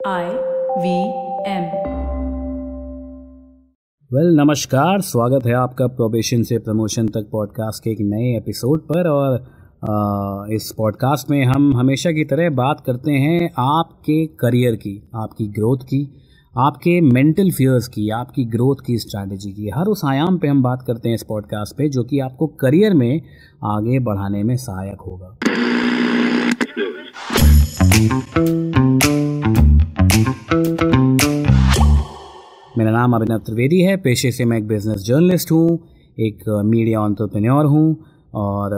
I V M. Well नमस्कार स्वागत है आपका प्रोबेशन से प्रमोशन तक पॉडकास्ट के एक नए एपिसोड पर और आ, इस पॉडकास्ट में हम हमेशा की तरह बात करते हैं आपके करियर की आपकी ग्रोथ की आपके मेंटल फियर्स की आपकी ग्रोथ की स्ट्रैटेजी की हर उस आयाम पे हम बात करते हैं इस पॉडकास्ट पे जो कि आपको करियर में आगे बढ़ाने में सहायक होगा मेरा नाम अभिनव त्रिवेदी है। पेशे से मैं एक बिज़नेस जर्नलिस्ट हूँ, एक मीडिया ऑन्टरप्रेन्योर हूँ और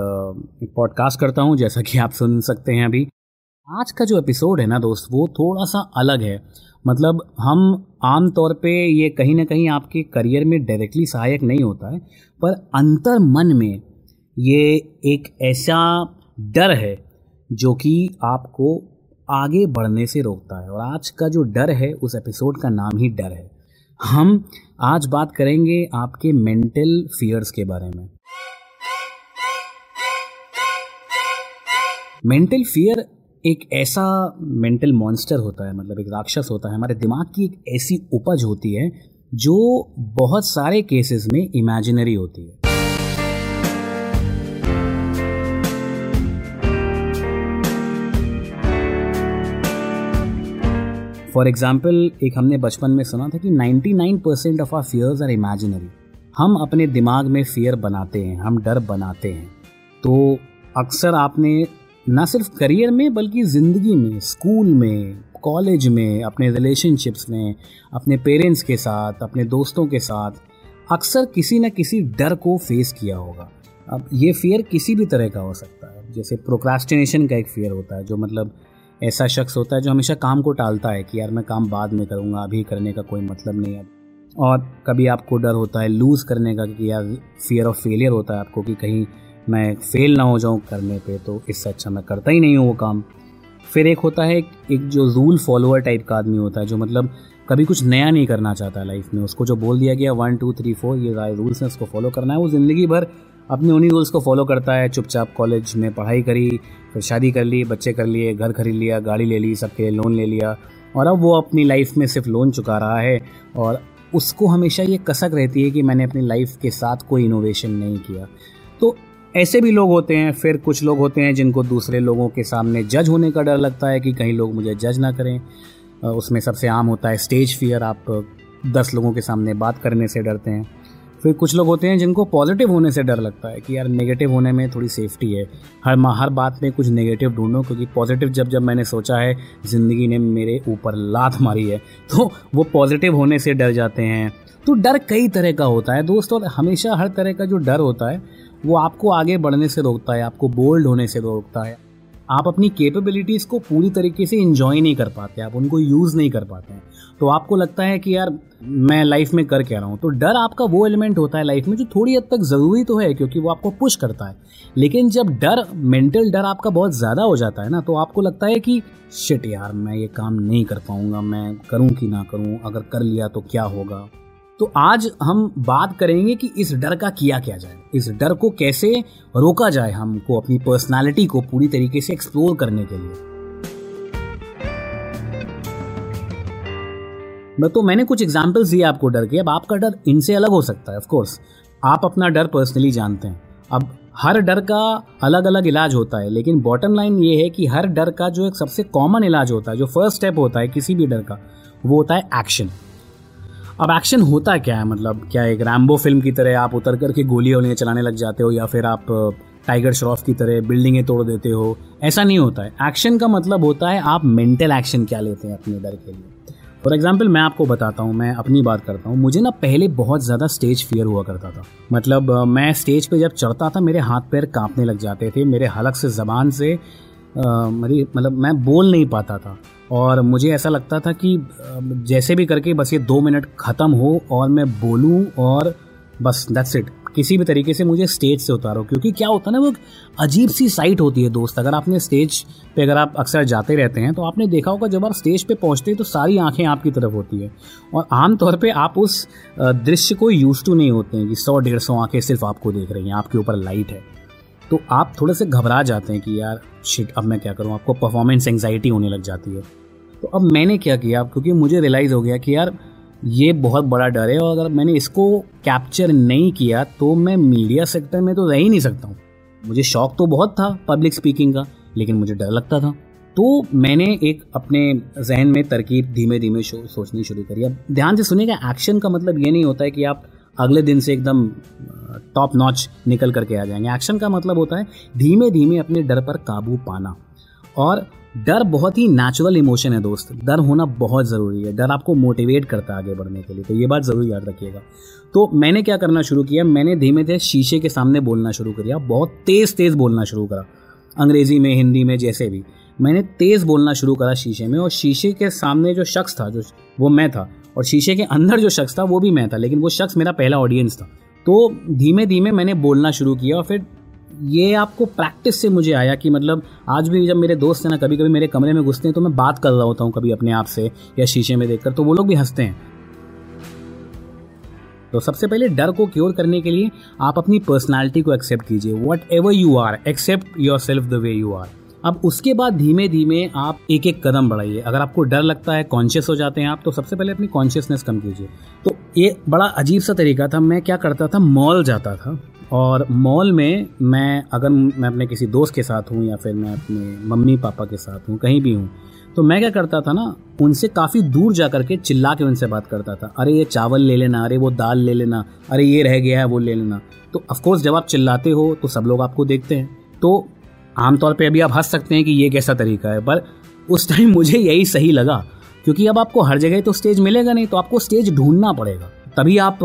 पॉडकास्ट करता हूँ, जैसा कि आप सुन सकते हैं अभी। आज का जो एपिसोड है ना दोस्त, वो थोड़ा सा अलग है। मतलब हम आम तौर पे ये कहीं ना कहीं आपके करियर में डायरेक्टली सहायक नहीं होता है, पर अंतर मन में ये एक ऐसा डर है, जो कि आपको आगे बढ़ने से रोकता है। और आज का जो डर है, उस एपिसोड का नाम ही डर है। हम आज बात करेंगे आपके मेंटल फियर्स के बारे में। मेंटल फियर एक ऐसा मेंटल मॉन्स्टर होता है मतलब एक राक्षस होता है। हमारे दिमाग की एक ऐसी उपज होती है, जो बहुत सारे केसेस में इमेजिनरी होती है। फॉर एग्ज़ाम्पल एक हमने बचपन में सुना था कि 99 percent of our fears are imaginary हम अपने दिमाग में फियर बनाते हैं, हम डर बनाते हैं। तो अक्सर आपने ना सिर्फ़ करियर में, बल्कि ज़िंदगी में स्कूल में कॉलेज में, अपने रिलेशनशिप्स में, अपने पेरेंट्स के साथ, अपने दोस्तों के साथ, अक्सर किसी न किसी डर को फेस किया होगा। अब ये फियर किसी भी तरह का हो सकता है। जैसे प्रोक्रास्टिनेशन का एक फियर होता है, जो मतलब ऐसा शख्स होता है जो हमेशा काम को टालता है कि यार मैं काम बाद में करूँगा, अभी करने का कोई मतलब नहीं है। और कभी आपको डर होता है लूज़ करने का कि यार फियर ऑफ़ फेलियर होता है आपको कि कहीं मैं फेल ना हो जाऊँ करने पे तो इससे अच्छा मैं करता ही नहीं हूँ वो काम। फिर एक होता है एक जो रूल फॉलोअर टाइप का आदमी होता है जो मतलब कभी कुछ नया नहीं करना चाहता लाइफ में, उसको जो बोल दिया गया वन टू थ्री फोर ये रूल्स हैं, उसको फॉलो करना है, वो ज़िंदगी भर अपने उन्हीं रूल्स को फॉलो करता है, चुपचाप कॉलेज में पढ़ाई करी, फिर शादी कर ली, बच्चे कर लिए, घर खरीद लिया, गाड़ी ले ली, सबके लिए लोन ले लिया। और अब वो अपनी लाइफ में सिर्फ़ लोन चुका रहा है और उसको हमेशा ये कसक रहती है कि मैंने अपनी लाइफ के साथ कोई इनोवेशन नहीं किया। तो ऐसे भी लोग होते हैं, फिर कुछ लोग होते हैं जिनको दूसरे लोगों के सामने जज होने का डर लगता है कि कहीं लोग मुझे जज ना करें। उसमें सबसे आम होता है स्टेज फियर आप दस लोगों के सामने बात करने से डरते हैं। फिर कुछ लोग होते हैं जिनको पॉजिटिव होने से डर लगता है कि यार नेगेटिव होने में थोड़ी सेफ्टी है। हर हर बात में कुछ नेगेटिव ढूंढो, क्योंकि पॉजिटिव जब जब मैंने सोचा है, ज़िंदगी ने मेरे ऊपर लात मारी है तो वो पॉजिटिव होने से डर जाते हैं। तो डर कई तरह का होता है। दोस्तों और हमेशा हर तरह का जो डर होता है, वो आपको आगे बढ़ने से रोकता है, आपको बोल्ड होने से रोकता है। आप अपनी कैपेबिलिटीज़ को पूरी तरीके से इंजॉय नहीं कर पाते, आप उनको यूज़ नहीं कर पाते हैं। तो आपको लगता है कि यार, मैं लाइफ में कर क्या रहा हूँ? तो डर आपका वो एलिमेंट होता है लाइफ में जो थोड़ी हद तक ज़रूरी तो है, क्योंकि वो आपको पुश करता है। लेकिन जब डर मेंटल डर आपका बहुत ज़्यादा हो जाता है ना तो आपको लगता है कि शिट यार, मैं ये काम नहीं कर पाऊँगा, मैं करूँ कि ना करूँ? अगर कर लिया तो क्या होगा? तो आज हम बात करेंगे कि इस डर का किया क्या जाए, इस डर को कैसे रोका जाए हमको अपनी पर्सनालिटी को पूरी तरीके से एक्सप्लोर करने के लिए। मैं तो मैंने कुछ एग्जाम्पल्स दिए आपको डर के, अब आपका डर इनसे अलग हो सकता है ऑफ़ कोर्स आप अपना डर पर्सनली जानते हैं। अब हर डर का अलग अलग इलाज होता है, लेकिन बॉटम लाइन ये है कि हर डर का जो एक सबसे कॉमन इलाज होता है, जो फ़र्स्ट स्टेप होता है किसी भी डर का, वो होता है एक्शन अब एक्शन होता क्या है? मतलब क्या एक रैम्बो फ़िल्म की तरह आप उतर करके गोली वोलियाँ चलाने लग जाते हो या फिर आप टाइगर श्रॉफ की तरह बिल्डिंगें तोड़ देते हो? ऐसा नहीं होता है। एक्शन का मतलब होता है आप मेंटल एक्शन क्या लेते हैं अपने डर के लिए? फॉर एग्ज़ाम्पल मैं आपको बताता हूँ, मैं अपनी बात करता हूँ। मुझे ना पहले बहुत ज़्यादा स्टेज फियर हुआ करता था। मतलब मैं स्टेज पे जब चढ़ता था, मेरे हाथ पैर कांपने लग जाते थे। मेरे हलक से, ज़बान से मेरी मतलब मैं बोल नहीं पाता था। और मुझे ऐसा लगता था कि जैसे भी करके बस ये दो मिनट ख़त्म हो और मैं बोलूँ और बस दैट्स इट किसी भी तरीके से मुझे स्टेज से उतारो, क्योंकि क्या होता है ना, वो अजीब सी साइट होती है दोस्त। अगर आपने स्टेज पे अगर आप अक्सर जाते रहते हैं तो आपने देखा होगा जब आप स्टेज पे पहुँचते हैं तो सारी आँखें आपकी तरफ़ होती है। और आमतौर पे आप उस दृश्य को यूज़ टू नहीं होते हैं कि सौ डेढ़ सौ आँखें सिर्फ़ आपको देख रही हैं, आपके ऊपर लाइट है। तो आप थोड़े से घबरा जाते हैं कि यार शिट अब मैं क्या करूँ? आपको परफॉर्मेंस एंगजाइटी होने लग जाती है। तो अब मैंने क्या किया? क्योंकि मुझे रियलाइज़ हो गया कि यार, ये बहुत बड़ा डर है और अगर मैंने इसको कैप्चर नहीं किया तो मैं मीडिया सेक्टर में तो रह ही नहीं सकता हूँ। मुझे शौक तो बहुत था पब्लिक स्पीकिंग का, लेकिन मुझे डर लगता था। तो मैंने एक अपने जहन में तरकीब धीमे धीमे सोचनी शुरू करी। अब ध्यान से सुनिएगा एक्शन का मतलब ये नहीं होता है कि आप अगले दिन से एकदम टॉप नॉच निकल करके आ जाएँगे। एक्शन का मतलब होता है धीमे धीमे अपने डर पर काबू पाना। और डर बहुत ही नेचुरल इमोशन है दोस्त। डर होना बहुत ज़रूरी है। डर आपको मोटिवेट करता है आगे बढ़ने के लिए। तो ये बात ज़रूर याद रखिएगा। तो मैंने क्या करना शुरू किया? मैंने धीमे धीमे शीशे के सामने बोलना शुरू किया बहुत तेज़ तेज़ बोलना शुरू करा। अंग्रेज़ी में, हिंदी में, जैसे भी। मैंने तेज़ बोलना शुरू करा शीशे में और शीशे के सामने जो शख्स था, जो, वो मैं था। और शीशे के अंदर जो शख्स था, वो भी मैं था, लेकिन वो शख्स मेरा पहला ऑडियंस था। तो धीमे धीमे मैंने बोलना शुरू किया और फिर ये आपको प्रैक्टिस से मुझे आया कि मतलब आज भी जब मेरे दोस्त हैं ना कभी कभी मेरे कमरे में घुसते हैं तो मैं बात कर रहा होता हूँ कभी अपने आप से या शीशे में देखकर तो वो लोग भी हँसते हैं। तो सबसे पहले डर को क्योर करने के लिए आप अपनी पर्सनालिटी को एक्सेप्ट कीजिए। Whatever you are accept yourself the way you are अब उसके बाद धीमे धीमे आप एक एक कदम बढ़ाइए। अगर आपको डर लगता है कॉन्शियस हो जाते हैं आप तो सबसे पहले अपनी कॉन्शियसनेस कम कीजिए। तो ये बड़ा अजीब सा तरीका था। मैं क्या करता था मॉल जाता था और मॉल में मैं अगर मैं अपने किसी दोस्त के साथ हूँ या फिर मैं अपने मम्मी पापा के साथ हूँ, कहीं भी हूँ तो मैं क्या करता था ना, उनसे काफ़ी दूर जा करके चिल्ला के उनसे बात करता था। अरे, ये चावल ले लेना, अरे, वो दाल ले लेना, अरे, ये रह गया है, वो ले लेना। तो ऑफकोर्स जब आप चिल्लाते हो तो सब लोग आपको देखते हैं। तो आमतौर पे अभी आप हंस सकते हैं कि ये कैसा तरीका है, पर उस टाइम मुझे यही सही लगा, क्योंकि अब आपको हर जगह तो स्टेज मिलेगा नहीं तो आपको स्टेज ढूंढना पड़ेगा। तभी आप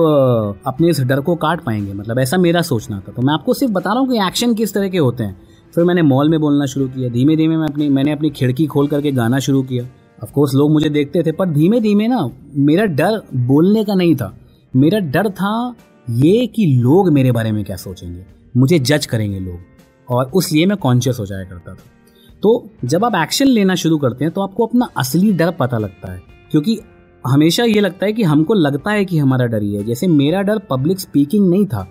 अपने इस डर को काट पाएँगे मतलब ऐसा मेरा सोचना था। तो मैं आपको सिर्फ़ बता रहा हूँ कि एक्शन किस तरह के होते हैं। फिर मैंने मॉल में बोलना शुरू किया धीमे धीमे मैं अपनी, मैंने अपनी खिड़की खोल करके गाना शुरू किया। ऑफकोर्स लोग मुझे देखते थे, पर धीमे धीमे ना, मेरा डर बोलने का नहीं था। मेरा डर था ये कि लोग मेरे बारे में क्या सोचेंगे। मुझे जज करेंगे लोग। और उस लिए मैं कॉन्शियस हो जाया करता था। तो जब आप एक्शन लेना शुरू करते हैं तो आपको अपना असली डर पता लगता है, क्योंकि हमेशा ये लगता है कि हमको लगता है कि हमारा डर ये है। जैसे मेरा डर पब्लिक स्पीकिंग नहीं था,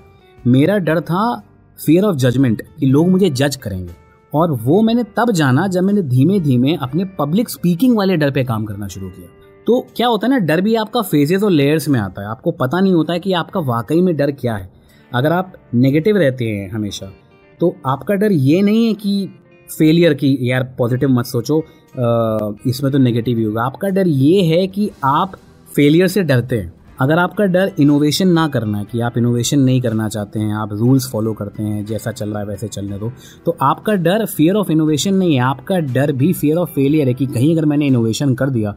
मेरा डर था फियर ऑफ़ जजमेंट कि लोग मुझे जज करेंगे। और वो मैंने तब जाना जब मैंने धीमे धीमे अपने पब्लिक स्पीकिंग वाले डर पे काम करना शुरू किया। तो क्या होता है ना, डर भी आपका फेजेस और लेयर्स में आता है। आपको पता नहीं होता है कि आपका वाकई में डर क्या है। अगर आप नेगेटिव रहते हैं हमेशा तो आपका डर ये नहीं है कि फेलियर की, यार पॉजिटिव मत सोचो इसमें तो नेगेटिव ही होगा। आपका डर ये है कि आप फेलियर से डरते हैं। अगर आपका डर इनोवेशन ना करना, कि आप इनोवेशन नहीं करना चाहते हैं, आप रूल्स फॉलो करते हैं, जैसा चल रहा है वैसे चलने दो तो आपका डर फियर ऑफ़ इनोवेशन नहीं है। आपका डर भी फियर ऑफ़ फेलियर है कि कहीं अगर मैंने इनोवेशन कर दिया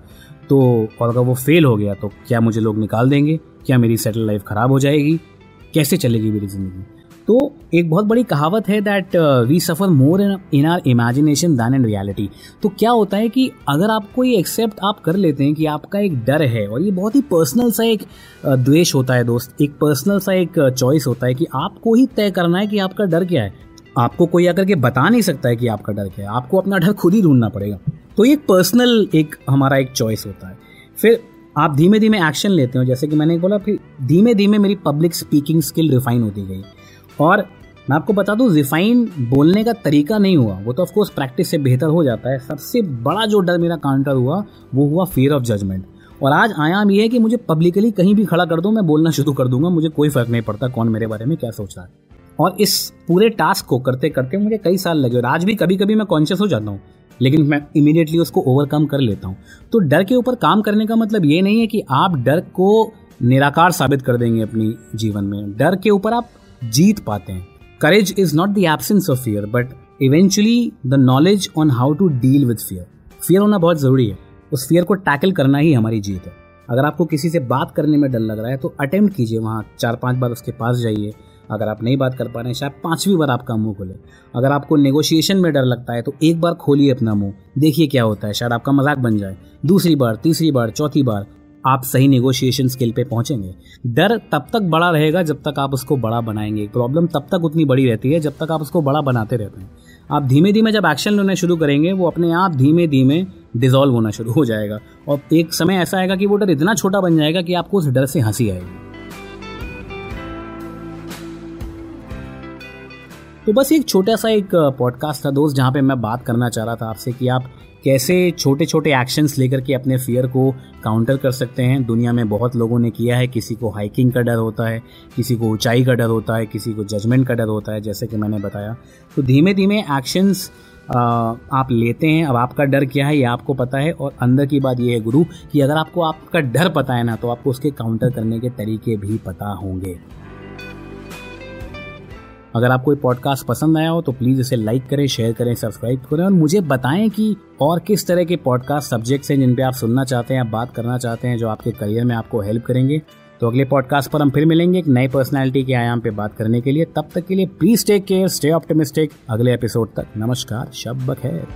तो और अगर वो फेल हो गया तो क्या मुझे लोग निकाल देंगे? क्या मेरी सेटल लाइफ ख़राब हो जाएगी? कैसे चलेगी मेरी ज़िंदगी? तो एक बहुत बड़ी कहावत है that we suffer more in our imagination than in reality तो क्या होता है कि अगर आपको ये एक्सेप्ट आप कर लेते हैं कि आपका एक डर है और ये बहुत ही पर्सनल सा एक uh, द्वेष होता है दोस्त एक पर्सनल सा एक चॉइस uh, होता है कि आपको ही तय करना है कि आपका डर क्या है। आपको कोई आकर के बता नहीं सकता है कि आपका डर क्या है। आपको अपना डर खुद ही ढूंढना पड़ेगा। तो ये पर्सनल एक हमारा एक चॉइस होता है। फिर आप धीमे धीमे एक्शन लेते हो जैसे कि मैंने बोला फिर धीमे धीमे मेरी पब्लिक स्पीकिंग स्किल रिफाइन होती गई। और मैं आपको बता दूँ, रिफाइन बोलने का तरीका नहीं हुआ। वो तो ऑफकोर्स प्रैक्टिस से बेहतर हो जाता है। सबसे बड़ा जो डर मेरा काउंटर हुआ, वो हुआ फियर ऑफ़ जजमेंट और आज आयाम ये है कि मुझे पब्लिकली कहीं भी खड़ा कर दो, मैं बोलना शुरू कर दूँगा, मुझे कोई फ़र्क नहीं पड़ता कौन मेरे बारे में क्या सोच रहा है। और इस पूरे टास्क को करते करते मुझे कई साल लगे, और आज भी कभी कभी मैं कॉन्शियस हो जाता हूँ, लेकिन मैं इमीडिएटली उसको ओवरकम कर लेता हूँ। तो डर के ऊपर काम करने का मतलब ये नहीं है कि आप डर को निराकार साबित कर देंगे अपनी जीवन में। डर के ऊपर आप जीत पाते हैं। Courage is not the absence of fear but eventually the knowledge on how to deal with fear fear होना बहुत ज़रूरी है। उस फियर को टैकल करना ही हमारी जीत है। अगर आपको किसी से बात करने में डर लग रहा है तो अटेम्प्ट कीजिए। वहाँ चार पाँच बार उसके पास जाइए। अगर आप नहीं बात कर पा रहे हैं, शायद पांचवी बार आपका मुँह खोले। अगर आपको नेगोशिएशन में डर लगता है तो एक बार खोलिए अपना मुँह। देखिए क्या होता है। शायद आपका मज़ाक बन जाए। दूसरी बार, तीसरी बार, चौथी बार आप सही नेगोशिएशन स्किल पे पहुँचेंगे। डर तब तक बड़ा रहेगा जब तक आप उसको बड़ा बनाएँगे। प्रॉब्लम तब तक उतनी बड़ी रहती है जब तक आप उसको बड़ा बनाते रहते हैं। आप धीमे धीमे जब एक्शन लेना शुरू करेंगे, वो अपने आप धीमे धीमे डिजोल्व होना शुरू हो जाएगा। और एक समय ऐसा आएगा कि वो डर इतना छोटा बन जाएगा कि आपको उस डर से हँसी आएगी। तो बस एक छोटा सा एक पॉडकास्ट था दोस्त, जहाँ पे मैं बात करना चाह रहा था आपसे कि आप कैसे छोटे छोटे एक्शंस लेकर के अपने फियर को काउंटर कर सकते हैं? दुनिया में बहुत लोगों ने किया है, किसी को हाइकिंग का डर होता है, किसी को ऊंचाई का डर होता है, किसी को जजमेंट का डर होता है, जैसे कि मैंने बताया। तो धीमे धीमे एक्शंस आप लेते हैं। अब आपका डर क्या है ये आपको पता है। और अंदर की बात ये है गुरु, कि अगर आपको आपका डर पता है ना तो आपको उसके काउंटर करने के तरीके भी पता होंगे। अगर आपको पॉडकास्ट पसंद आया हो तो प्लीज़ इसे लाइक करें शेयर करें सब्सक्राइब करें और मुझे बताएँ कि और किस तरह के पॉडकास्ट सब्जेक्ट्स हैं जिन पे आप सुनना चाहते हैं, आप बात करना चाहते हैं, जो आपके करियर में आपको हेल्प करेंगे। तो अगले पॉडकास्ट पर हम फिर मिलेंगे एक नई पर्सनैलिटी के आयाम पे बात करने के लिए। तब तक के लिए please take care stay optimistic अगले एपिसोड तक। नमस्कार, शब बखैर।